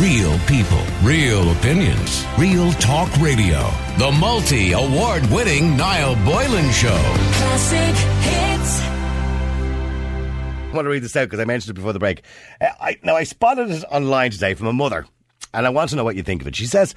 Real people, real opinions, real talk radio. The multi award winning Niall Boylan Show. Classic hits. I want to read this out because I mentioned it before the break. Uh, I, now, I spotted it online today from a mother, and I want to know what you think of it. She says,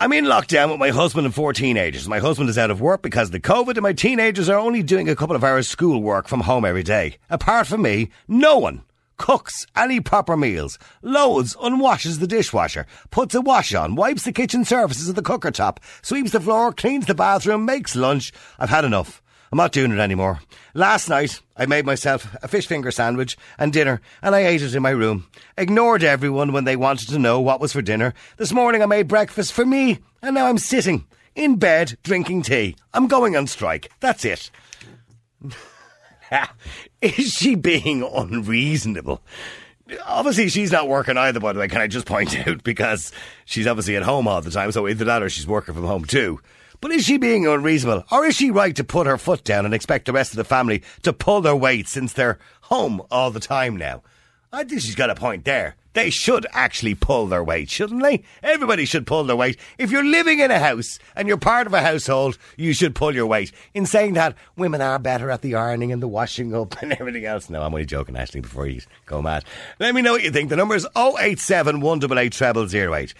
I'm in lockdown with my husband and four teenagers. My husband is out of work because of the COVID, and my teenagers are only doing a couple of hours school work from home every day. Apart from me, no one cooks any proper meals, loads unwashes the dishwasher, puts a wash on, wipes the kitchen surfaces of the cooker top, sweeps the floor, cleans the bathroom, makes lunch. I've had enough. I'm not doing it anymore. Last night, I made myself a fish finger sandwich and dinner, and I ate it in my room. Ignored everyone when they wanted to know what was for dinner. This morning, I made breakfast for me, and now I'm sitting in bed drinking tea. I'm going on strike. That's it. Is she being unreasonable? Obviously, she's not working either, by the way, can I just point out, because she's obviously at home all the time, so either that or she's working from home too. But is she being unreasonable? Or is she right to put her foot down and expect the rest of the family to pull their weight since they're home all the time now? I think she's got a point there. They should actually pull their weight, shouldn't they? Everybody should pull their weight. If you're living in a house and you're part of a household, you should pull your weight. In saying that, women are better at the ironing and the washing up and everything else. No, I'm only joking, Ashley, before you go mad. Let me know what you think. The number is 087 188 0008.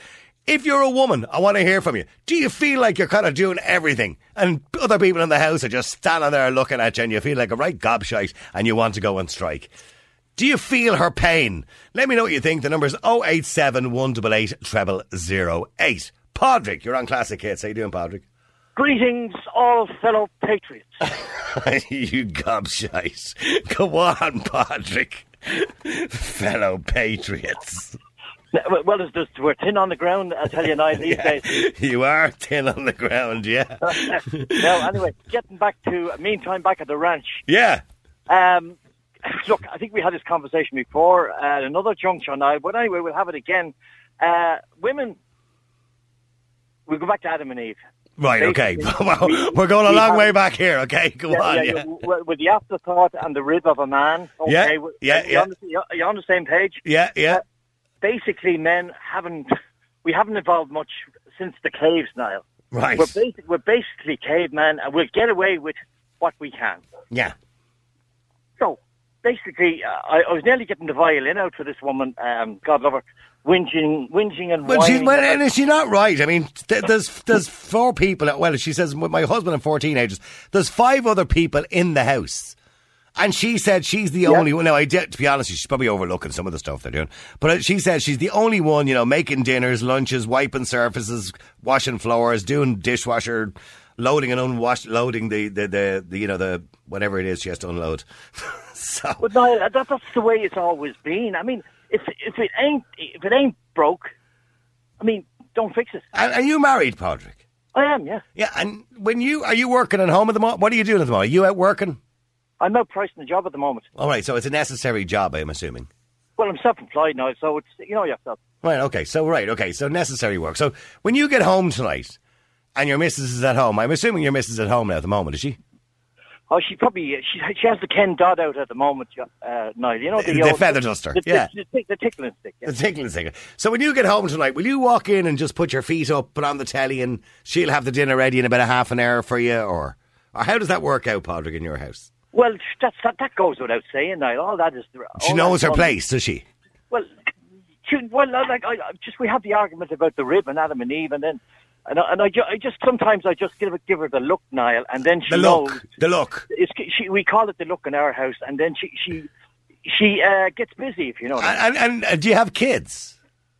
If you're a woman, I want to hear from you. Do you feel like you're kind of doing everything and other people in the house are just standing there looking at you and you feel like a right gobshite and you want to go on strike? Do you feel her pain? Let me know what you think. The number is 087 188 0008. Podrick, you're on Classic Hits. How you doing, Podrick? Greetings, all fellow patriots. you gobshite. Go on, Podrick. Fellow patriots. well, there's, there's, we're thin on the ground, I tell you now, these Yeah, days. you are thin on the ground, yeah. now, anyway, getting back to, meantime, back at the ranch. Yeah. Um, look, I think we had this conversation before at another juncture now, but anyway, we'll have it again. Uh, women, we'll go back to Adam and Eve. Right, okay. Well, we- we're going a long have- way back here, okay? Go Yeah, on, yeah, yeah. yeah, With the afterthought and the rib of a man. Okay, Yeah, yeah, you yeah. On the, you- you on the same page? Yeah, yeah. Basically, men haven't, we haven't evolved much since the caves, Niall. Right. We're, basic, we're basically cavemen, and we'll get away with what we can. Yeah. Basically, uh, I, I was nearly getting the violin out for this woman, um, God love her, whinging, whinging and Well, she's, well, and is she not right? I mean, th- there's there's four people. Well, she says with my husband and four teenagers. There's five other people in the house, and she said she's the only one. Now, I did, to be honest, she's probably overlooking some of the stuff they're doing. But uh, she said she's the only one, you know, making dinners, lunches, wiping surfaces, washing floors, doing dishwasher, loading and unwashed, loading the the, the, the you know the whatever it is she has to unload. so But no, that, that's the way it's always been. I mean, if if it ain't if it ain't broke, I mean, don't fix it. are, are you married, Patrick? I am, yeah. Yeah, and when you are you working at home at the moment? What are you doing at the moment? Are you out working? I'm out pricing the job at the moment. All right, so it's a necessary job, I'm assuming. Well, I'm self-employed now, so it's you know yourself. Right, okay, so right, okay, so necessary work. So when you get home tonight and your missus is at home, I'm assuming your missus is at home now at the moment, is she? Oh, she probably she she has the Ken Dodd out at the moment, uh, Niall. You know the, The- the old- feather duster, the, yeah. the, the, tickling stick. Yeah. The tickling singer. So when you get home tonight, will you walk in and just put your feet up, put on the telly, and she'll have the dinner ready in about a half an hour for you, or, or how does that work out, Padraig, in your house? Well, that's, that that goes without saying. Niall. All that is. She knows her done- place, does she? Well, she, well, like I, I just we have the argument about the rib and Adam and Eve, and then and I, and I, ju- I just sometimes I just give give her the look, Niall, and then she The knows. look, the look. It's, she, we call it the look in our house, and then she she she uh, gets busy, if you know. What I, mean. And, and, and do you have kids?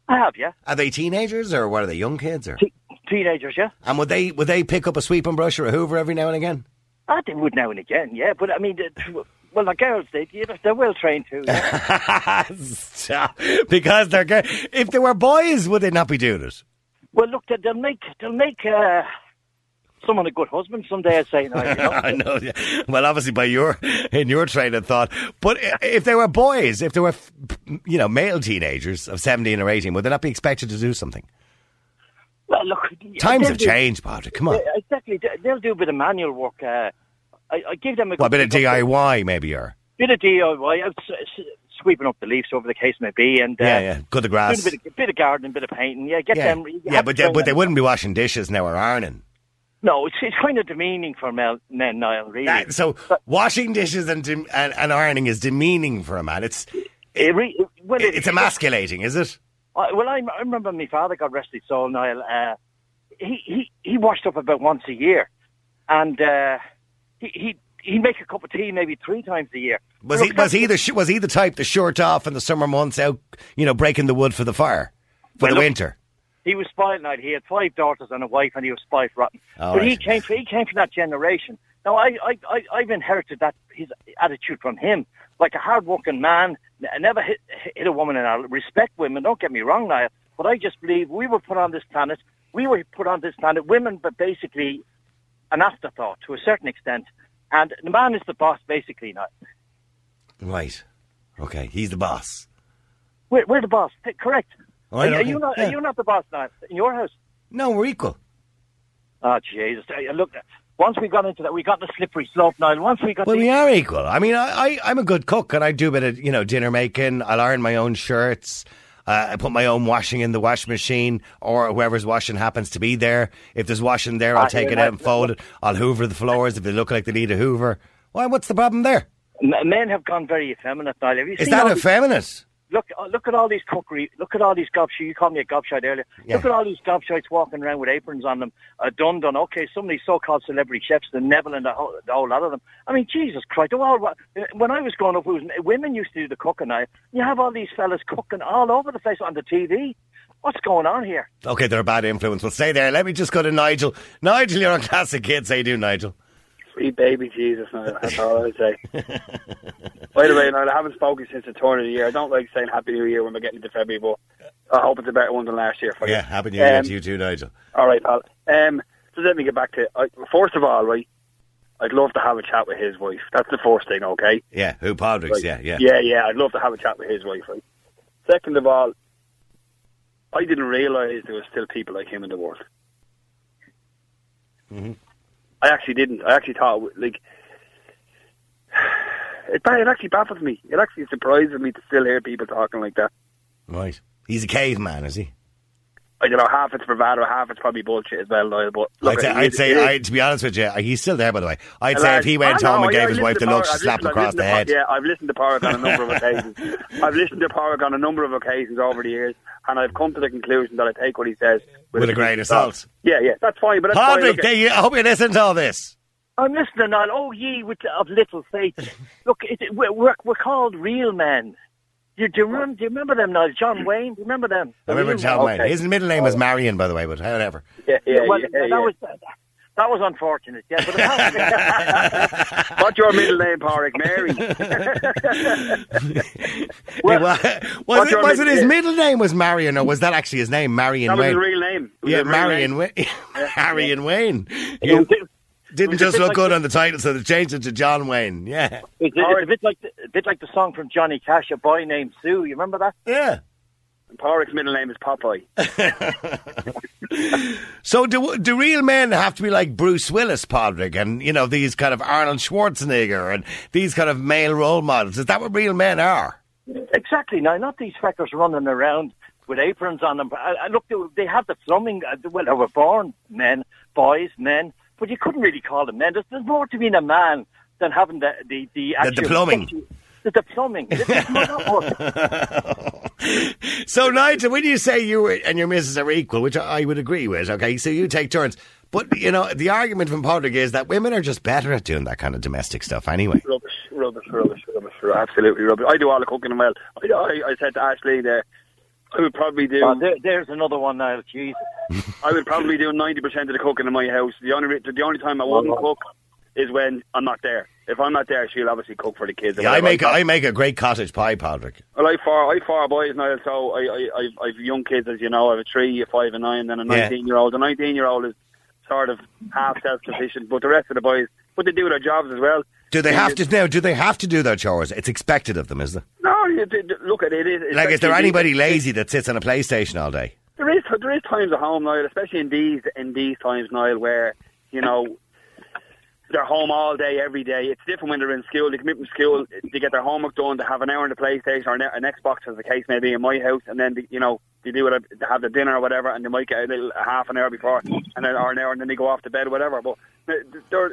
I have, yeah, Are they teenagers or what are they, young kids? Or? Te- teenagers, yeah. And would they would they pick up a sweeping brush or a hoover every now and again? Ah, they would now and again, yeah. But I mean, the, well, the girls, they they're well trained too. yeah. Stop. Because they're good. If they were boys, would they not be doing it? Well, look, they- they'll make they'll make uh, someone a good husband someday. I'd say, you know. I know. yeah. Well, obviously by your in your train of thought. But if they were boys, if they were, you know, male teenagers of seventeen or eighteen, would they not be expected to do something? Well, look, Times have do- changed, Patrick. Come on. Exactly. They- They'll do a bit of manual work. Uh, I, I give them a, Well, a bit of DIY, maybe, or bit of DIY. I'd s- s- sweeping up the leaves, whatever the case may be, and uh, Yeah, yeah. Cut the grass. doing a bit, of, bit of gardening, bit of painting. Yeah, get Yeah, them. yeah but they, but they wouldn't be washing dishes now or ironing. No, it's it's kind of demeaning for men, Niall. Really. That- so washing dishes and, and and ironing is demeaning for a man. It's It re- well, it- it's emasculating, is it? I, well, I, I remember my father, God rest his soul, Niall. Uh, he, he he washed up about once a year, and uh, he he he'd make a cup of tea maybe three times a year. Was he was he the was he the type to shirt off in the summer months out, you know, breaking the wood for the fire for Well, the look- winter? He was spoiled, Niall. He had five daughters and a wife, and he was spoiled rotten. All but he came from, he came from that generation. Now I I I I've inherited that his attitude from him, like a hard-working man. n- Never hit hit a woman, and I respect women. Don't get me wrong, Niall. But I just believe we were put on this planet. We were put on this planet. Women, but basically an afterthought to a certain extent. And the man is the boss, basically. Now Right. Okay, he's the boss. we're, we're the boss. Correct. Oh, are, you're you not? Yeah. Are you not the boss now in your house? No, we're equal. Oh Jesus! Look, once we got into that, we got the slippery slope. Now, once we got Well, the, we are equal. I mean, I, I I'm a good cook, and I do a bit of you know dinner making. I'll iron my own shirts. Uh, I put my own washing in the washing machine, or whoever's washing happens to be there. If there's washing there, I'll take it out and fold it. I'll hoover the floors if they look like they need a hoover. Why? What's the problem there? Men have gone very effeminate now. Have you Is that effeminate? Look, uh, look at all these cookery. Look at all these gobshites. You called me a gobshite earlier. Yeah. Look at all these gobshites walking around with aprons on them. Uh, done, done. Okay, some of these so-called celebrity chefs, the Neven and the whole, the whole lot of them. I mean, Jesus Christ! all, when I was growing up, it was women used to do the cooking. Now you have all these fellas cooking all over the place on the TV. What's going on here? Okay, they're a bad influence. We'll stay there. Let me just go to Nigel. Nigel, you're on Classic Hits. How you do, Nigel? Sweet baby Jesus, Niall. That's all I would say. By the way, Niall, I haven't spoken since the turn of the year. I don't like saying Happy New Year when we're getting into February, but I hope it's a better one than last year for you. Yeah, happy New Year Um, to you too, Nigel. All right, pal. Um, so let me get back to I, First of all, right, I'd love to have a chat with his wife. That's the first thing, okay? Yeah, who Podricks? Right. Yeah, yeah. Yeah, yeah, I'd love to have a chat with his wife, right? Second of all, I didn't realise there were still people like him in the world. Mm-hmm. I actually didn't. I actually thought, like, it, it actually baffles me. It actually surprises me to still hear people talking like that. Right. He's a caveman, is he? I don't know, half it's bravado, half it's probably bullshit as well, Niall, but look, I'd say, I'd say I, to be honest with you, he's still there, by the way. I'd And say if he went home know, and gave I his wife the look, she'd slap him across the head. Yeah, I've listened to Park on a number of occasions. I've listened to Park on a number of occasions over the years, and I've come to the conclusion that I take what he says With a grain of salt. Yeah, yeah, that's fine. But that's fine. Look, you- I hope you listen to all this. I'm listening on. Oh, ye with, of little faith. Look, it, it- we're, we're we're called real men. You, do, you remember, do you remember them now? John Wayne, do you remember them? I remember John men. Wayne. His middle name was Marion, by the way, but however. yeah, yeah, well, yeah, that yeah. was that was unfortunate. Yeah, but What's your middle name, Park? Mary. Well, was what's it, your was it his yeah. middle name was Marion, or was that actually his name, Marion that was Wayne? his real name. Yeah, Marion name. Wayne. Marion Wayne. it Yeah. Didn't just look like good the- on the title, so they changed it to John Wayne. Yeah. It's, it's a bit like the, a bit like the song from Johnny Cash, "A Boy Named Sue." You remember that? Yeah. Park's middle name is Popeye. So do do real men have to be like Bruce Willis, Podrick, and you know these kind of Arnold Schwarzenegger and these kind of male role models? Is that what real men are? Exactly. Now, not these feckers running around with aprons on them. I, I look, they, they have the plumbing. Uh, well, they were born men, boys, men, but you couldn't really call them men. There's, there's more to being a man than having the the the, The- the actual plumbing. The, the plumbing. There's more- not more. So Nigel, when you say you and your missus are equal, which I would agree with, okay, so you take turns. But you know the argument from Podrick is that women are just better at doing that kind of domestic stuff anyway. Rubbish, rubbish, rubbish, rubbish, absolutely rubbish. I do all the cooking and well. I, I, I said to Ashley there, I would probably do. Oh, there, there's another one now. Jeez. I would probably do ninety percent of the cooking in my house. The only the only time I wouldn't cook is when I'm not there. If I'm not there, she'll obviously cook for the kids. Yeah, I make a, I make a great cottage pie, Patrick. Well, I four, I four boys now, so I, I, I've, I've young kids, as you know. I have a three, a five, and nine, then a Yeah. nineteen-year-old. The nineteen-year-old is sort of half self-sufficient, but the rest of the boys, but they do their jobs as well. Do they have to now? Do they have to do their chores? It's expected of them, is there? No, you, d- d- look at it. it it's Like, is there anybody lazy that sits on a PlayStation all day? There is there is times at home, Niall, especially in these in these times, Niall, where you know they're home all day, every day. It's different when they're in school. They come in from school, they get their homework done, they have an hour on the PlayStation or an, Xbox, as the case may be, in my house, and then they, you know they do it, they have the dinner or whatever, and they might get a little a half an hour before, and then or an hour, and then they go off to bed or whatever. But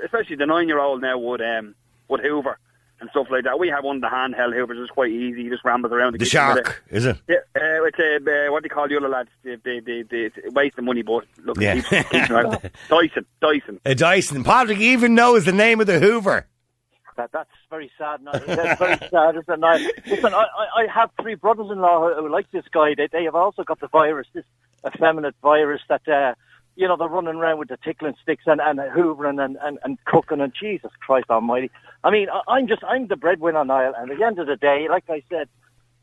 especially the nine year old now would um would Hoover and stuff like that. We have one of the handheld Hoovers. It's quite easy. You just rambles around the, The kitchen with it. shark, is it? Yeah, uh, it's a, uh, what do you call the other lads? They, they, they, they, they waste the money, but look, Yeah. keeps, keeps them out. Dyson, Dyson. A Dyson. Patrick even knows the name of the Hoover. That, that's very sad. Niall. That's very sad, isn't it? Listen, I, I I have three brothers-in-law who, who like this guy. They, they have also got the virus, this effeminate virus that, uh, you know, they're running around with the tickling sticks and, and hoovering and, and, and cooking and Jesus Christ almighty. I mean, I, I'm just, I'm the breadwinner, Niall, and at the end of the day, like I said,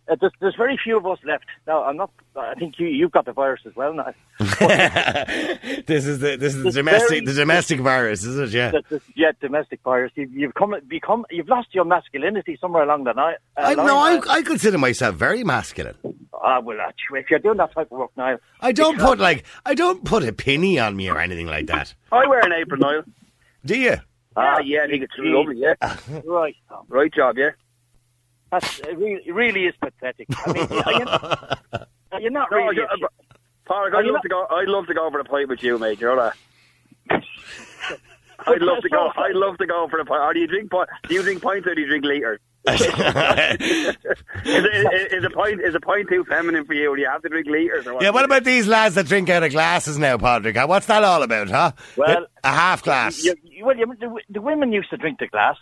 uh, there's, there's very few of us left. Now, I'm not, I think you, you've got the virus as well, now. this is the this is the domestic very- the domestic virus, is it? Yeah. That this, yeah, domestic virus. You've, you've come, become, you've lost your masculinity somewhere along the night. Uh, I no, I, I consider myself very masculine. Ah, well, uh, if you're doing that type of work, now, I don't put like I don't put a penny on me or anything like that. I wear an apron, Niall. Do you? Ah, yeah, I think it's lovely, yeah. Right, Tom. Right job, yeah. That's, it, really, it really is pathetic. I mean, are you, are not No, really. Uh, I, Park, I'd love not- to go. I'd love to go for a pint with you, mate. You know that. I'd love to go. I'd love to go for a pint. Or do you drink? pi- Do you drink pints or do you drink liters? is, it, is a pint is a pint too feminine for you? Do you have to drink liters or what? yeah. What about these lads that drink out of glasses now, Patrick? What's that all about, huh? Well, a half glass. You, you, well, you, the, the women used to drink the glass,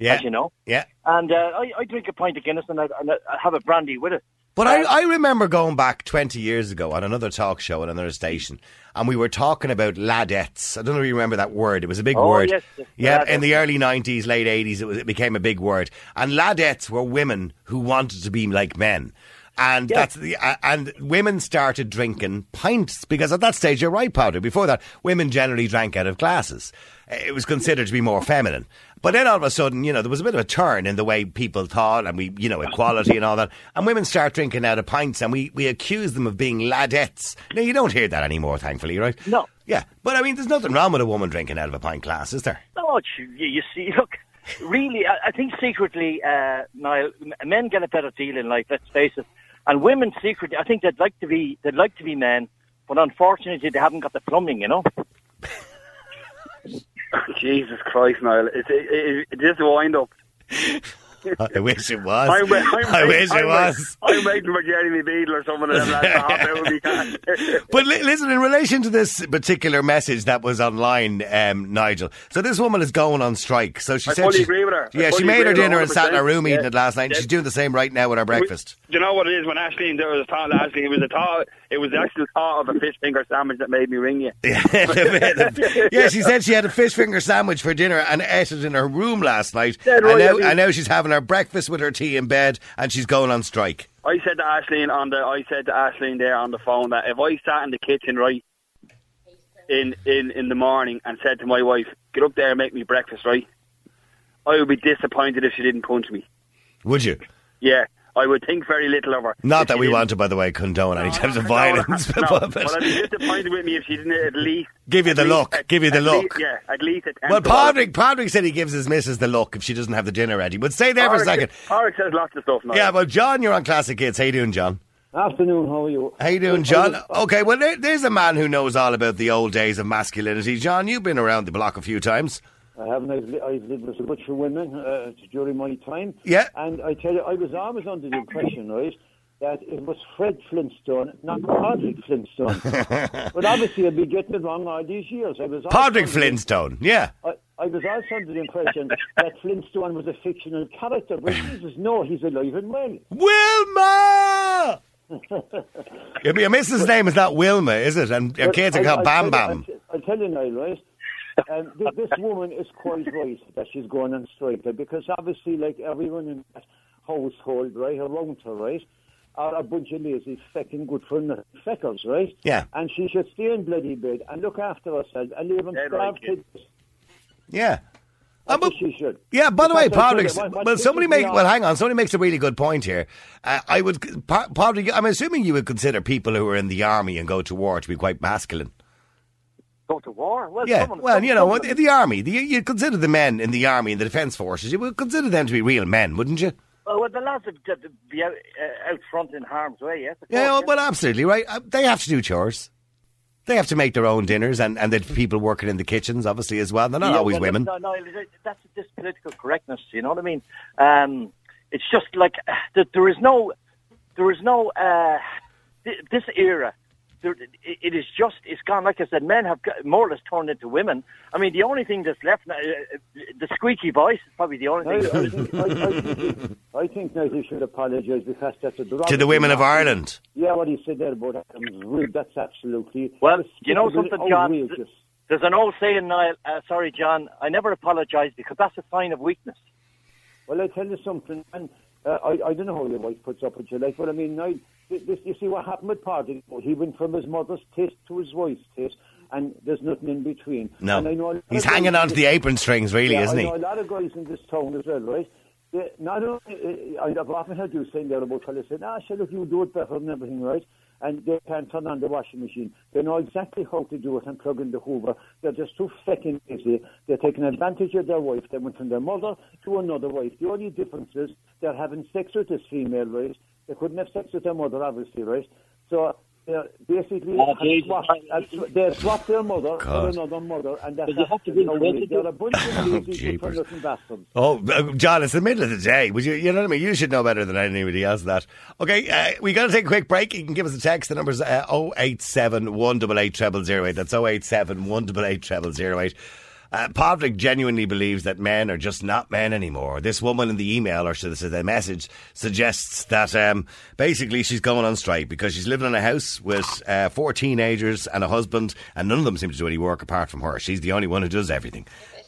yeah. as you know, Yeah. and uh, I, I drink a pint of Guinness and I, and I have a brandy with it. But I, I remember going back 20 years ago on another talk show at another station, and we were talking about ladettes. I don't know if you remember that word. It was a big Oh, word. yes, yes, yeah, in the early 90s, late 80s, it, was, it became a big word. And ladettes were women who wanted to be like men. And that's the uh, and women started drinking pints because at that stage you're right, Powder. Before that, women generally drank out of glasses. Uh, It was considered to be more feminine. But then all of a sudden, you know, there was a bit of a turn in the way people thought, and we, you know, equality and all that. And women start drinking out of pints, and we we accuse them of being ladettes. Now you don't hear that anymore, thankfully, right? No. Yeah, but I mean, there's nothing wrong with a woman drinking out of a pint glass, is there? No, you, you see, look, really, I, I think secretly, uh, Niall, men get a better deal in life. Let's face it, and women secretly, I think they'd like to be, they'd like to be men, but unfortunately, they haven't got the plumbing, you know. Jesus Christ, Niall! It's it, it, it, just wind up. I wish it was. Wait- I'm, I wish it I'm, was. I'm waiting for Jeremy Beadle or someone of them lads to hop out with me. can. But li- listen, in relation to this particular message that was online, um, Nigel. So this woman is going on strike. So she I said, fully she, agree with her. I Yeah, she made her agree with her dinner and sat in her 100%. room eating Yeah. it last night. and Yeah. She's doing the same right now with her breakfast. Do you know what it is? When Ashley there was a thought, Ashley, it was a thought. It was the actual thought of a fish finger sandwich that made me ring you. yeah, she said she had a fish finger sandwich for dinner and ate it in her room last night. And, right, now, I mean- and now she's having her breakfast with her tea in bed and she's going on strike. I said to Ashleen on the I said to Ashleen there on the phone that if I sat in the kitchen right in in in the morning and said to my wife, "Get up there and make me breakfast," right, I would be disappointed if she didn't punch me. Would you? Yeah, I would think very little of her. Not that we didn't. want to, by the way, condone any types of violence. No, but, but I'd be disappointed with me if she didn't at least Give you the least- look, at- give you the look. least- yeah, at least attempt. well, to- Padraig, Padraig said he gives his missus the look if she doesn't have the dinner ready. But stay there for a second. Padraig says lots of stuff now. Yeah, well, John, you're on Classic Hits. How you doing, John? Afternoon, how are you? How you doing, John? Okay, well, there, there's a man who knows all about the old days of masculinity. John, you've been around the block a few times. I haven't. I've, I've lived with a bunch of women uh, during my time. Yeah. And I tell you, I was always under the impression, right, that it was Fred Flintstone, not Patrick Flintstone. but obviously, I've been getting it wrong all these years. I was Padraig under the- Flintstone, yeah. I, I was also under the impression that Flintstone was a fictional character, but Jesus, no, he's alive and well. Wilma! your, missus' name is not Wilma, is it? And your kids are called I Bam Bam. I will tell you now, right? Um, th- this woman is quite right that she's going on strike like, because obviously, like everyone in that household, right, around her, right, are a bunch of lazy, fecking good for nothing feckers, right? Yeah. And she should stay in bloody bed and look after herself and leave them Dead starve right, kids. Yeah. I Uh, but- think she should. Yeah, by the way, Because I tell you, Padraig, what- what well, somebody pisses make, well, hang on, somebody makes a really good point here. Uh, I would, Pa- Padraig, I'm assuming you would consider people who are in the army and go to war to be quite masculine. Go to war. Well, Yeah, some of- well, some- you know, some of the army, the, you'd consider the men in the army and the defence forces, you would consider them to be real men, wouldn't you? Oh, well, the lads that that be out, uh, out front in harm's way, yes. Yeah, course, well, absolutely, right. Uh, They have to do chores. They have to make their own dinners, and, and the people working in the kitchens, obviously, as well. They're not Yeah, always well, women. No, no, that's this political correctness. You know what I mean? Um, it's just like uh, there is no, there is no uh, th- this era. There, it, it is just it's gone. Like I said, men have got, more or less turned into women. I mean, the only thing that's left now, uh, uh, the squeaky voice is probably the only I, thing. I think, I, I think, I think now he should apologise because that's a To the women of Ireland. Yeah, what he said there about Adam's rude, that's absolutely. Well, you know something, John? outrageous. There's an old saying, Niall. Uh, sorry, John. I never apologise because that's a sign of weakness. Well, I tell you something, and uh, I, I don't know how your wife puts up with you, like, but I mean, now, this, you see what happened with Party? He went from his mother's taste to his wife's taste, and there's nothing in between. No. And I know He's hanging on to the apron strings, really, yeah, isn't I he? know a lot of guys in this town as well, right? They, not only, uh, I've often heard you saying there about fellas saying, ah, sure, look, you do it better and everything, right? And they can't turn on the washing machine. They know exactly how to do it and plug in the hoover. They're just too fucking easy. They're taking advantage of their wife. They went from their mother to another wife. The only difference is they're having sex with this female, right? They couldn't have sex with their mother, obviously, right? So they're basically Oh, have Jesus. swapped, they swapped their mother God. for another mother, and that's you have to be outrageous. critical. They're a bunch of lazy, jeepers. good-for-nothing bastards. Oh, uh, John, it's the middle of the day. Would you, you know what I mean? You should know better than anybody else that. Okay, uh, we got to take a quick break. You can give us a text. The number's uh, 087 188 0008. That's 087 188 0008. Uh, Patrick genuinely believes that men are just not men anymore. This woman in the email, or should I say the message, suggests that um, basically she's going on strike because she's living in a house with uh, four teenagers and a husband, and none of them seem to do any work apart from her. She's the only one who does everything.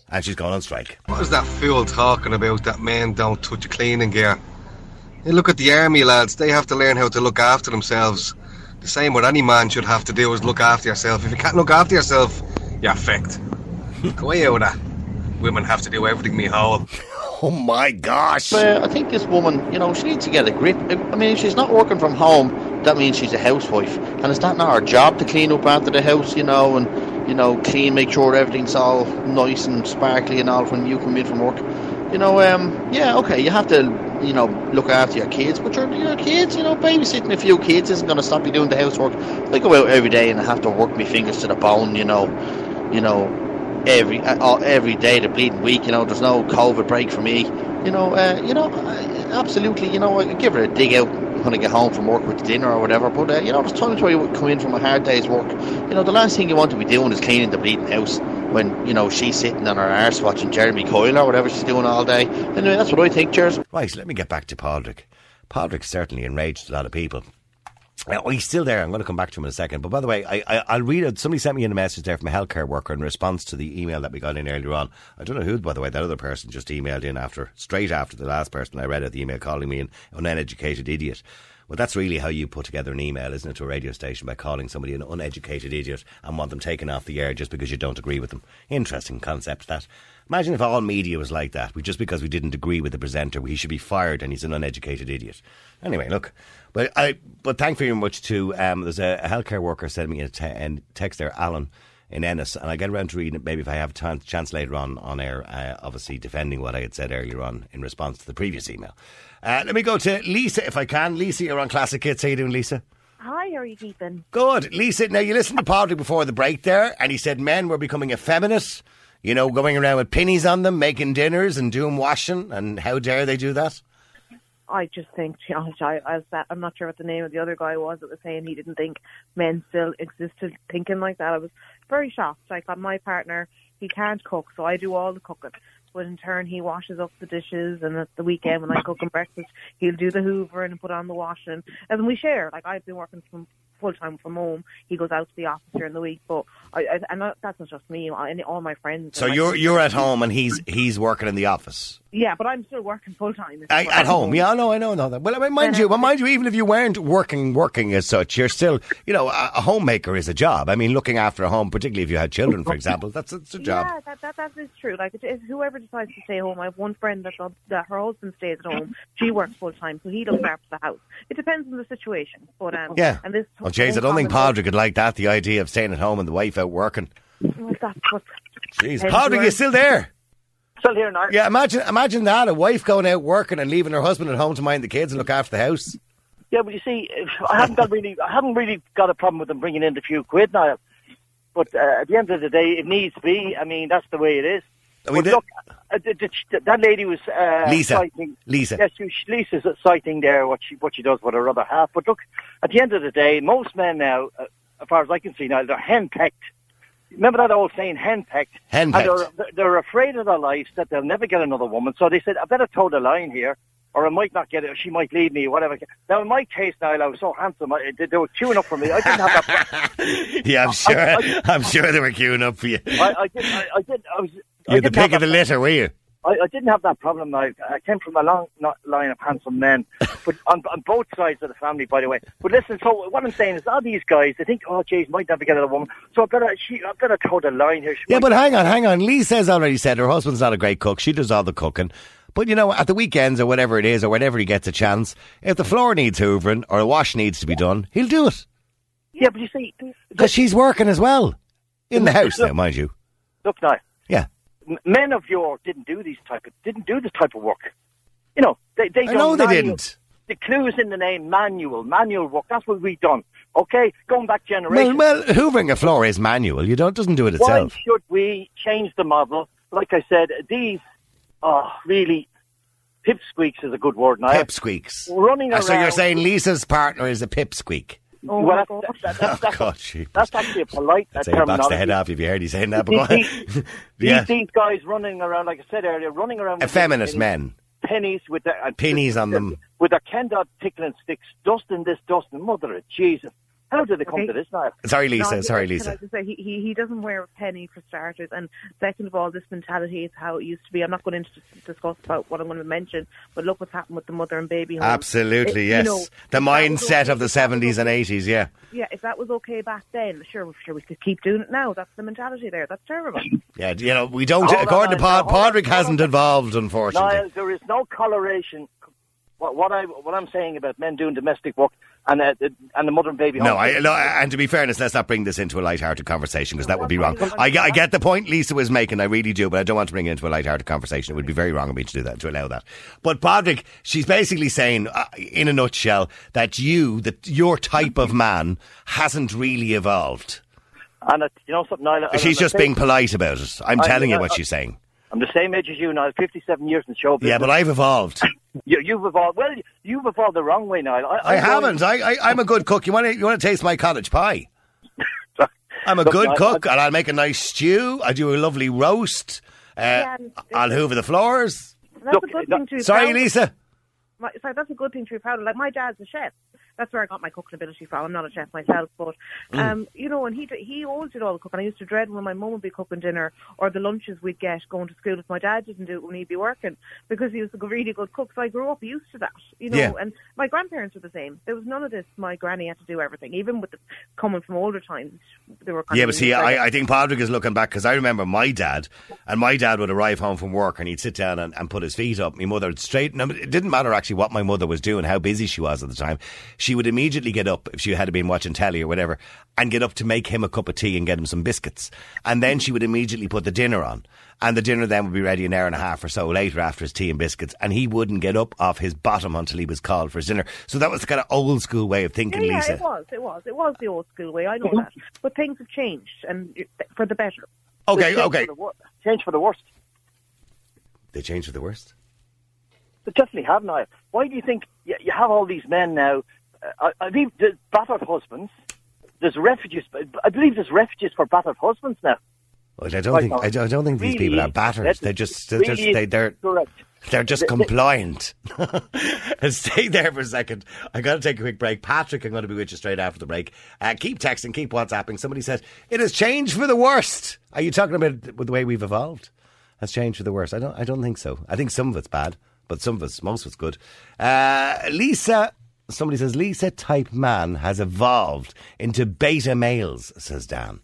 And she's going on strike. What is that fool talking about that men don't touch cleaning gear? Look at the army lads, they have to learn how to look after themselves. The same what any man should have to do is look after yourself. If you can't look after yourself, you're fucked. Go away out. Women have to do everything me whole. Oh my gosh! Uh, I think this woman, you know, she needs to get a grip. I mean, if she's not working from home, that means she's a housewife. And is that not her job to clean up after the house, you know, and, you know, clean, make sure everything's all nice and sparkly and all when you come in from work? You know, um, yeah, okay, you have to, you know, look after your kids, but your, your kids, you know, babysitting a few kids isn't going to stop you doing the housework. I go out every day and I have to work my fingers to the bone, you know, you know, every uh, every day the bleeding week. You know, there's no COVID break for me. You know, uh, you know, absolutely. You know, I give her a dig out when I get home from work with dinner or whatever. But uh, you know, there's times where you come in from a hard day's work. You know, the last thing you want to be doing is cleaning the bleeding house when you know she's sitting on her arse watching Jeremy Kyle or whatever she's doing all day. Anyway, that's what I think. Cheers. Right, let me get back to Padraig. Padraig certainly enraged a lot of people. Well, he's still there. I'm going to come back to him in a second. But by the way, I, I, I'll read it. Somebody sent me in a message there from a healthcare worker in response to the email that we got in earlier on. I don't know who, by the way, that other person just emailed in after, straight after the last person I read out the email calling me an uneducated idiot. Well, that's really how you put together an email, isn't it, to a radio station by calling somebody an uneducated idiot and want them taken off the air just because you don't agree with them. Interesting concept, that. Imagine if all media was like that. We, just because we didn't agree with the presenter, he should be fired and he's an uneducated idiot. Anyway, look. But I, but thank you very much to, um, there's a, a healthcare worker sent me a, te- a text there, Alan in Ennis, and I get around to reading it maybe if I have a chance later on on air, uh, obviously defending what I had said earlier on in response to the previous email. Uh, let me go to Lisa if I can. Lisa, you're on Classic Hits. How you doing, Lisa? Hi, how are you keeping? Good. Lisa, now you listened to Patrick before the break there, and he said men were becoming effeminate, you know, going around with pennies on them, making dinners and doing washing, and how dare they do that? I just think, to be honest, I, I was that, I'm not sure what the name of the other guy was that was saying he didn't think men still existed thinking like that. I was very shocked. Like, on my partner, he can't cook, so I do all the cooking. But in turn, he washes up the dishes, and at the weekend when I cook him breakfast, he'll do the hoovering and put on the washing. And then we share. Like, I've been working from full time from home. He goes out to the office during the week, but I, I and that's not just me. I, all my friends. So you're you're at home and he's he's working in the office. Yeah, but I'm still working full time. At home, yeah, I know, I know, I know that. Well, I mean, mind you, well, mind you, even if you weren't working, working as such, you're still, you know, a, a homemaker is a job. I mean, looking after a home, particularly if you had children, for example, that's it's a job. Yeah, that, that that is true. Like it whoever decides to stay home. I have one friend that that her husband stays at home. She works full time, so he looks after the house. It depends on the situation. But um, Yeah. And this Well, Jays, I don't think Padraig would like that. The idea of staying at home and the wife out working. Well, that's what. Jeez, why- you still there? Still here now. Yeah, imagine imagine that a wife going out working and leaving her husband at home to mind the kids and look after the house. Yeah, but you see, I haven't got really, I haven't really got a problem with them bringing in the few quid, Niall. But uh, at the end of the day, it needs to be. I mean, that's the way it is. I mean, look, uh, that lady was uh, Lisa. citing. Lisa. Yes, she- Lisa's citing there what she what she does with her other half. But look, at the end of the day, most men now, uh, as far as I can see now, they're henpecked. Remember that old saying, henpecked? Henpecked. And they're, they're afraid of their lives that they'll never get another woman. So they said, I better toe the line here, or I might not get it, or she might leave me, whatever. Now, in my case, now, I was so handsome, I, they, they were queuing up for me. I didn't have that. Yeah, I'm sure. I- I'm sure they were queuing up for you. I, I did. I, I did. I was. You're the pick of the litter, were you? I, I didn't have that problem. I, I came from a long not, line of handsome men, but on, on both sides of the family, by the way. But listen, so what I'm saying is, all these guys, they think, oh, jeez, might never get a woman, so I better, she, I better toe the line here. She Yeah, but hang on, hang on. Lisa's already said her husband's not a great cook. She does all the cooking. But you know, at the weekends or whatever it is, or whenever he gets a chance, if the floor needs hoovering or a wash needs to be done, he'll do it yeah, but you see, because she's working as well in the house now, mind you. look now, Yeah, men of yore didn't do these type of didn't do this type of work. You know, they they I know they manual- didn't. The clues in the name, manual, manual work. That's what we done. Okay, going back Well, generations. well, hoovering a floor is manual. You don't doesn't do it itself. Why should we change the model? Like I said, these are really pipsqueaks is a good word now. Pipsqueaks. Running around. So you're saying Lisa's partner is a pipsqueak? Oh, well, that's, God. that, that, Oh, that's, God, she. that's actually a polite uh, I'd say he boxed the head off if you heard you saying that. But go on. These, yeah, these guys running around, like I said earlier, running around with effeminate pennies, men. pennies with their uh, Pennies on them. with their Ken Dodd tickling sticks, dusting this, dusting. Mother of Jesus, how did they come Okay. to this now? Sorry, Lisa. I- Sorry, can I Lisa. just say, he, he, he doesn't wear a penny for starters, and second of all, this mentality is how it used to be. I'm not going to discuss about what I'm going to mention, but look what's happened with the mother and baby home. Absolutely, It- yes. you know, the if that was mindset okay- of the if that was 70s and 80s, yeah. Yeah, if that was okay back then, sure, sure, we could keep doing it now. That's the mentality there. That's terrible. Yeah, you know, we don't, Hold on, according to hold Pod, Podrick on. hasn't evolved, unfortunately. Niall, there is no coloration. What, what I what I'm saying about men doing domestic work and uh, the- and the mother and baby. No. I, no, and to be fairness, let's not bring this into a light-hearted conversation because that would be wrong. I, get- I get the point Lisa was making, I really do, but I don't want to bring it into a light-hearted conversation. It would be very wrong of me to do that, to allow that. But Podrick, she's basically saying, uh, in a nutshell, that you, that your type of man, hasn't really evolved. And uh, you know something, Niall, She's just the being polite about it. I'm I- telling you what I- she's saying. I'm the same age as you, Niall. 57 years in show business. Yeah, but I've evolved. You, you've evolved. Well, you've evolved the wrong way, Niall. I haven't. I, I, I'm a good cook. You want to, you want to taste my cottage pie? I'm a Look, good I- cook, and I'll make a nice stew. I do a lovely roast. Uh, Yeah, I'll hoover the floors. That's Look, a good no- thing to be Sorry, proud of. Lisa. My, sorry, that's a good thing to be proud of. Like my dad's a chef. That's where I got my cooking ability from. I'm not a chef myself, but Mm. um, you know, and he he always did all the cooking. I used to dread when my mum would be cooking dinner or the lunches we'd get going to school if my dad didn't do it when he'd be working because he was a really good cook. So I grew up used to that, you know. Yeah. And my grandparents were the same. There was none of this. My granny had to do everything, even with the coming from older times. They were Yeah, but see, I, I think Patrick is looking back because I remember my dad, and my dad would arrive home from work and he'd sit down and, and put his feet up. My mother would straighten him. It didn't matter actually what my mother was doing, how busy she was at the time. She would immediately get up if she had been watching telly or whatever, and get up to make him a cup of tea and get him some biscuits. And then she would immediately put the dinner on. And the dinner then would be ready an hour and a half or so later after his tea and biscuits. And he wouldn't get up off his bottom until he was called for his dinner. So that was the kind of old school way of thinking, yeah, Lisa. it was, it was, it was the old school way. I know mm-hmm. that, but things have changed and for the better. Okay, Change okay. For wor- change for the worst. They changed for the worst. They definitely have now. Why do you think you, you have all these men now? I, I believe the battered husbands. There's refugees. I believe there's refugees for battered husbands now. Well, I don't Right, think. I don't, think these Really people are battered. They're just they're really just they, they're correct. they're just compliant. stay there for a second. I got to take a quick break. Patrick, I'm going to be with you straight after the break. Uh, keep texting, keep WhatsApping. Somebody said it has changed for the worst. Are you talking about with the way we've evolved? Has changed for the worst? I don't. I don't think so. I think some of it's bad, but some of it's most of it's good. Uh, Lisa. Somebody says Lisa type man has evolved into beta males, says Dan.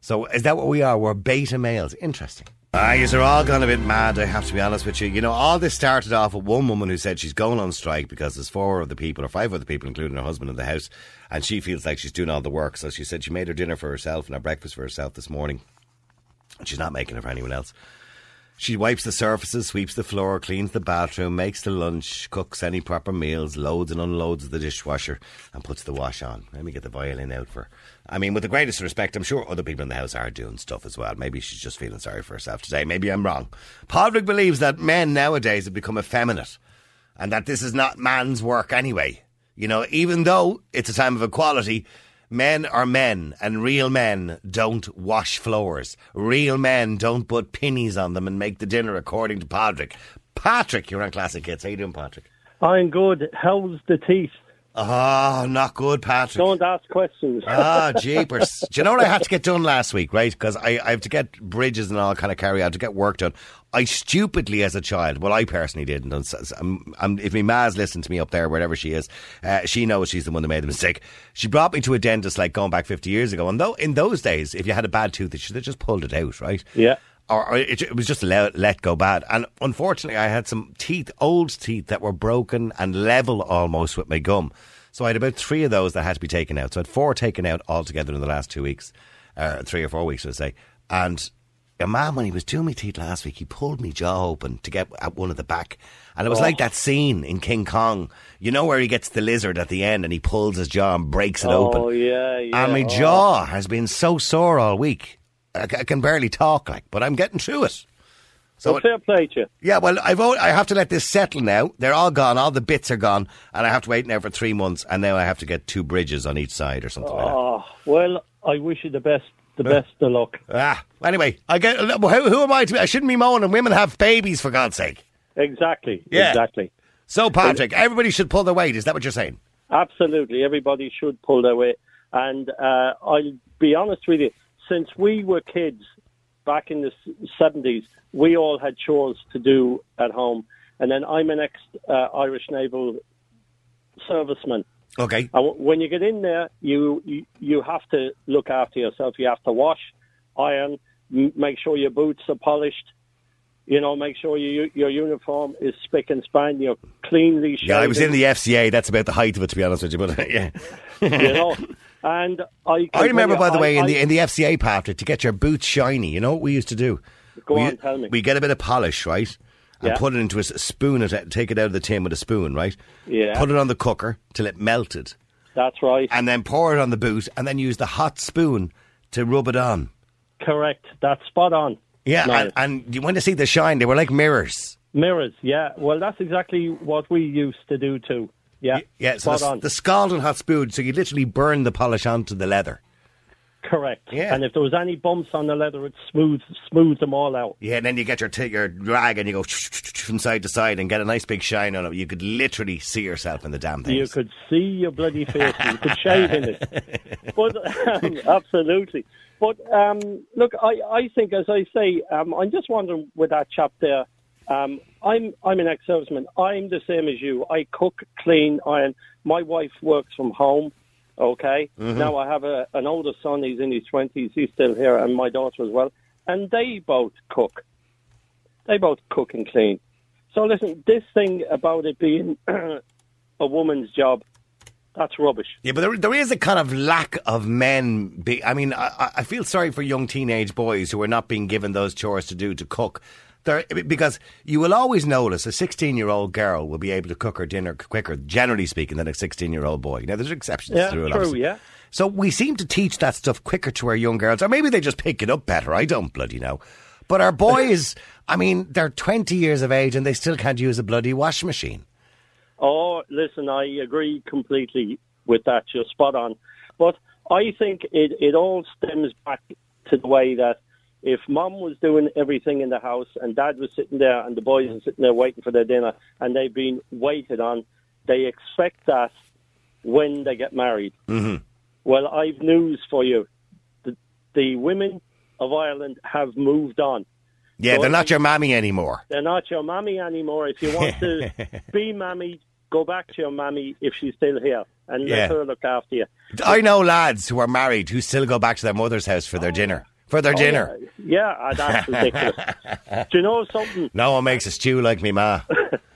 So is that what we are? We're beta males. Interesting. Ah, you are all gone a bit mad, I have to be honest with you. You know, all this started off with one woman who said she's going on strike because there's four of the people, or five other people, including her husband, in the house, and she feels like she's doing all the work. So she said she made her dinner for herself and her breakfast for herself this morning. And she's not making it for anyone else. She wipes the surfaces, sweeps the floor, cleans the bathroom, makes the lunch, cooks any proper meals, loads and unloads the dishwasher, and puts the wash on. Let me get the violin out for. her. I mean, with the greatest respect, I'm sure other people in the house are doing stuff as well. Maybe she's just feeling sorry for herself today. Maybe I'm wrong. Podrick believes that men nowadays have become effeminate and that this is not man's work anyway. You know, even though it's a time of equality, men are men, and real men don't wash floors. Real men don't put pennies on them and make the dinner, according to Patrick. Patrick, you're on Classic Hits. How you doing, Patrick? I'm good. How's the teeth? Ah, not good, Patrick. Don't ask questions. Ah, jeepers. Do you know what I had to get done last week, right? Because I, I have to get bridges and all kind of carry out to get work done. I stupidly, as a child, well, I personally didn't. So- so I'm, I'm, if my ma's listening to me up there, wherever she is, uh, she knows she's the one that made the mistake. She brought me to a dentist like going back 50 years ago. And though in those days, if you had a bad tooth, they should have just pulled it out, right? Yeah. or, or it, it was just let, let go bad. And unfortunately, I had some teeth, old teeth that were broken and level almost with my gum. So I had about three of those that had to be taken out. So I had four taken out altogether in the last two weeks, uh, three or four weeks, I'd say. And a man, when he was doing my teeth last week, he pulled me jaw open to get at one of the back. And it was Oh. like that scene in King Kong, you know, where he gets the lizard at the end and he pulls his jaw and breaks it oh, open. yeah, yeah. And my Oh. jaw has been so sore all week. I can barely talk, like, but I'm getting through it. So Well, fair play to you. yeah, well, I've o- I have to let this settle now. They're all gone. All the bits are gone, and I have to wait now for three months. And now I have to get two bridges on each side or something like Oh, well, I wish you the best, the best of luck. Ah, anyway, I get. Who, who am I to? be? I shouldn't be moaning. Women have babies for God's sake. Exactly. Yeah. Exactly. So, Patrick, everybody should pull their weight. Is that what you're saying? Absolutely. Everybody should pull their weight. And uh, I'll be honest with you, since we were kids back in the 70s, we all had chores to do at home. And then I'm an ex uh, Irish naval serviceman. Okay. And when you get in there, you, you you have to look after yourself. You have to wash, iron, m- make sure your boots are polished. You know, make sure your your uniform is spick and span. You're cleanly shaven. Yeah, I was in the FCA. That's about the height of it, to be honest with you. But yeah, you know. And I, I remember, by the way, in I- the in the FCA, Patrick, to get your boots shiny. You know what we used to do? Go we, on, tell me. We get a bit of polish, right? And Yeah. put it into a spoon, it, take it out of the tin with a spoon, right? Yeah. Put it on the cooker till it melted, That's right. and then pour it on the boot, and then use the hot spoon to rub it on. Correct. That's spot on. Yeah, and, and you want to see the shine? They were like mirrors. Mirrors. Yeah. Well, that's exactly what we used to do too. Yeah. Yeah, so spot the, on. the scalding hot spoon, so you literally burn the polish onto the leather. Correct. Yeah. And if there was any bumps on the leather, it smooths smooths them all out. Yeah, and then you get your t- your rag and you go from side to side and get a nice big shine on it. You could literally see yourself in the damn thing. You could see your bloody face. you could shave in it. But um, absolutely. But um, look, I, I think, as I say, um, I'm just wondering with that chap there. Um, I'm I'm an ex-serviceman. I'm the same as you. I cook, clean, iron. My wife works from home. Okay. Mm-hmm. Now I have a, an older son. He's in his twenties. He's still here, and my daughter as well. And they both cook. They both cook and clean. So listen, this thing about it being a woman's job, that's rubbish. Yeah, but there, there is a kind of lack of men. Be, I mean, I- I feel sorry for young teenage boys who are not being given those chores to do to cook. There, because you will always notice a 16 year old girl will be able to cook her dinner quicker, generally speaking, than a 16 year old boy. Now, there's exceptions Yeah, to the rule. true, obviously. yeah. So we seem to teach that stuff quicker to our young girls, or maybe they just pick it up better. I don't bloody know. But our boys, I mean, they're 20 years of age and they still can't use a bloody washing machine. Oh, listen, I agree completely with that. You're spot on. But I think it, it all stems back to the way that if mom was doing everything in the house and dad was sitting there and the boys are sitting there waiting for their dinner and they've been waited on, they expect that when they get married. Mm-hmm. Well, I've news for you. The, the women of Ireland have moved on. Yeah, So they're not your mammy anymore. They're not your mammy anymore. If you want to be mammy, go back to your mammy if she's still here and Yeah. let her look after you. I know lads who are married who still go back to their mother's house for their dinner. For their Oh, dinner. Yeah, ah, that's ridiculous. Do you know something? No one makes a stew like me ma.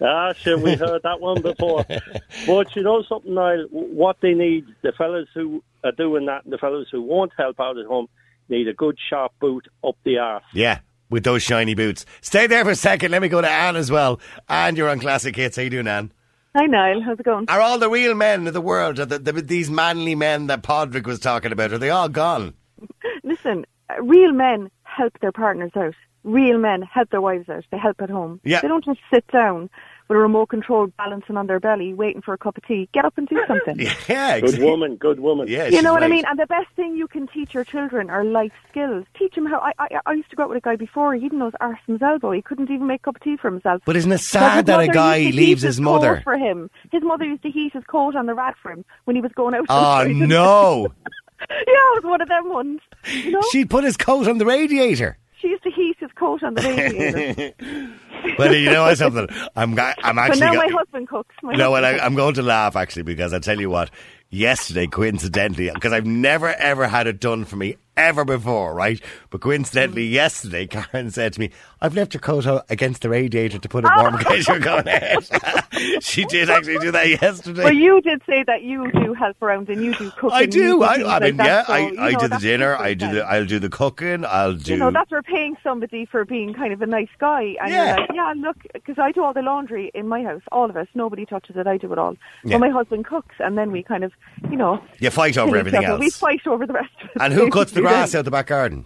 Ah, sure, we heard that one before. But you know something, Niall? What they need, the fellas who are doing that and the fellas who won't help out at home, need a good sharp boot up the arse. Yeah, with those shiny boots. Stay there for a second. Let me go to Anne as well. And you're on Classic Hits. How you doing, Anne? Hi, Niall. How's it going? Are all the real men of the world, are the, the, these manly men that Podrick was talking about, are they all gone? Listen, Uh, real men help their partners out. Real men help their wives out. They help at home. Yeah. They don't just sit down with a remote control balancing on their belly, waiting for a cup of tea. Get up and do something. Yeah, Good woman, good woman. Yeah, you know what I mean? And the best thing you can teach your children are life skills. Teach them how. I, I, I used to go out with a guy before. He didn't know his arse from his elbow. He couldn't even make a cup of tea for himself. But isn't it sad that a guy leaves heat his coat mother? for him? His mother used to heat his coat on the rat for him when he was going out. Oh, no. it was one of them ones. You know, She'd put his coat on the radiator. she used to heat his coat on the radiator. Well, you know what, something? I'm, ga- I'm but now go- my husband cooks. My no, well, husband I, I'm going to laugh actually because I tell you what, yesterday, coincidentally, because I've never ever had it done for me ever before, right? But coincidentally, mm. yesterday, Karen said to me, "I've left your coat out against the radiator to put it warm in case you're going out." she did actually do that yesterday. Well, you did say that you do help around and you do cooking. I do. I, I like mean, that, yeah, so, I, I know, do the dinner. I do the. I'll do the cooking. I'll do. You know, that's we're paying somebody for being kind of a nice guy. And Yeah. like, yeah, look, because I do all the laundry in my house, all of us. Nobody touches it. I do it all. Yeah. But my husband cooks, and then we kind of, you know. You fight over everything other. We fight over the rest of it. and who cuts the grass out the back garden?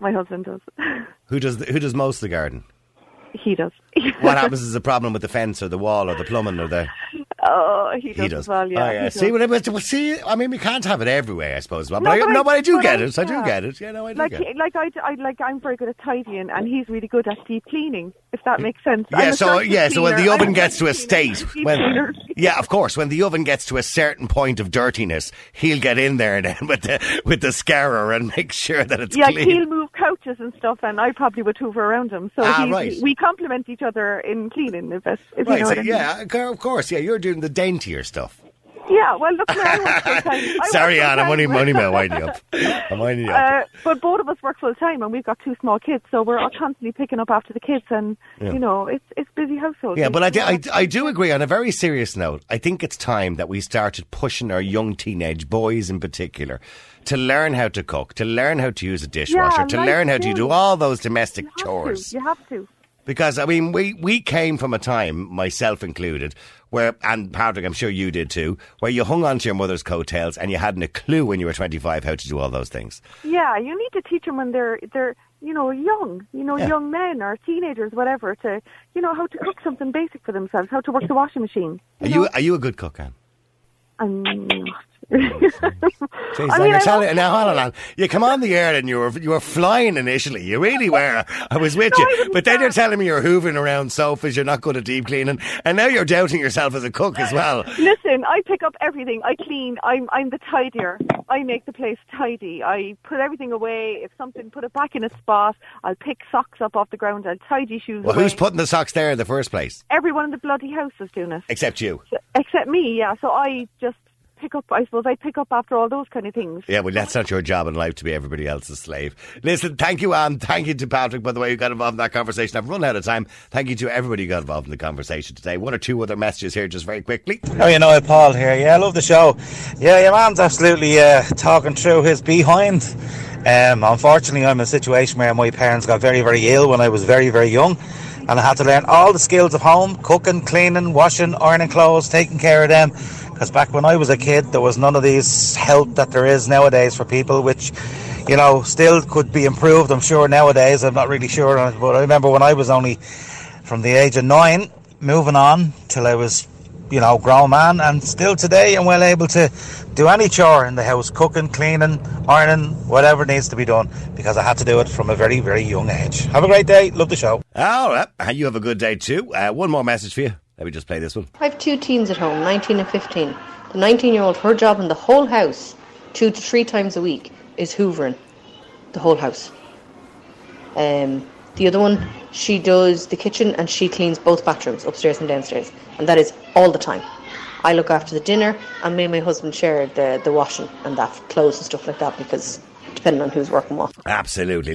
My husband does. Who does? The, who does most of the garden? he does. What happens is a problem with the fence or the wall or the plumbing or the. Oh, he does, He does. as well, yeah. Oh, yeah. See, does. what I, well, see, I mean, we can't have it everywhere, I suppose. But, No, I, but I- no, but I do get I- it. I do get it. Yeah, no, I do like, get it. Like, I, I, like, I'm very good at tidying, and he's really good at deep cleaning. If that makes sense. Yeah, so yeah, so when the oven gets to a state, when yeah, of course, when the oven gets to a certain point of dirtiness, he'll get in there then with the with the scourer and make sure that it's yeah, clean. he'll move and stuff, and I probably would hoover around him. So Ah, right. we complement each other in cleaning, if, if Right, you know so, I mean. yeah, of course, yeah, you're doing the daintier stuff. Yeah, well, look, I work full time. I Sorry, Anne, I'm only, only winding up. I'm winding up. Uh, but both of us work full time, and we've got two small kids, so we're all constantly picking up after the kids, and Yeah. you know, it's it's busy household. Yeah, but I, do- I, I do agree on a very serious note. I think it's time that we started pushing our young teenage boys in particular to learn how to cook, to learn how to use a dishwasher, to life learn how to do all those domestic You chores. to. You have to. Because I mean, we we came from a time, myself included, where and Patrick, I'm sure you did too, where you hung on to your mother's coattails and you hadn't a clue when you were 25 how to do all those things. Yeah, you need to teach them when they're they're you know young, you know Yeah. young men or teenagers, whatever, to you know how to cook something basic for themselves, how to work the washing machine. Are you are you a good cook, Anne? I'm not. Jeez, I now mean, I telling, won't- now hold on, you come on the air and you were you were flying initially. You really were. I was with No, you, but then you're telling me you're hoovering around sofas. You're not good at deep cleaning, and now you're doubting yourself as a cook as well. Listen, I pick up everything. I clean. I'm I'm the tidier. I make the place tidy. I put everything away. If something, put it back in its spot. I'll pick socks up off the ground. I'll tidy shoes Well, away. who's putting the socks there in the first place? Everyone in the bloody house is doing it, Except you. except me. Yeah, so I just pick up. I suppose I pick up after all those kind of things. Yeah, well, that's not your job in life to be everybody else's slave. Listen, thank you, Anne. Thank you to Patrick, by the way, who got involved in that conversation. I've run out of time. Thank you to everybody who got involved in the conversation today. One or two other messages here, just very quickly. Oh, you know, Paul here. Yeah, I love the show. Yeah, your man's absolutely uh, talking through his behind. Um, unfortunately, I'm in a situation where my parents got very, very ill when I was very, very young. And I had to learn all the skills of home cooking, cleaning, washing, ironing clothes, taking care of them. Because back when I was a kid, there was none of these help that there is nowadays for people, which, you know, still could be improved, I'm sure, nowadays. I'm not really sure. But I remember when I was only from the age of nine, moving on till I was, you know, grown man, and still today I'm well able to do any chore in the house, cooking, cleaning, ironing, whatever needs to be done, because I had to do it from a very, very young age. Have a great day. Love the show. All right. You have a good day too. Uh, one more message for you. Let me just play this one. I have two teens at home, 19 and 15. The 19 year old, her job in the whole house, two to three times a week, is hoovering the whole house. Um, the other one, she does the kitchen and she cleans both bathrooms, upstairs and downstairs. And that is all the time. I look after the dinner and me and my husband share the, the washing and that, clothes and stuff like that, because depending on who's working what. Absolutely.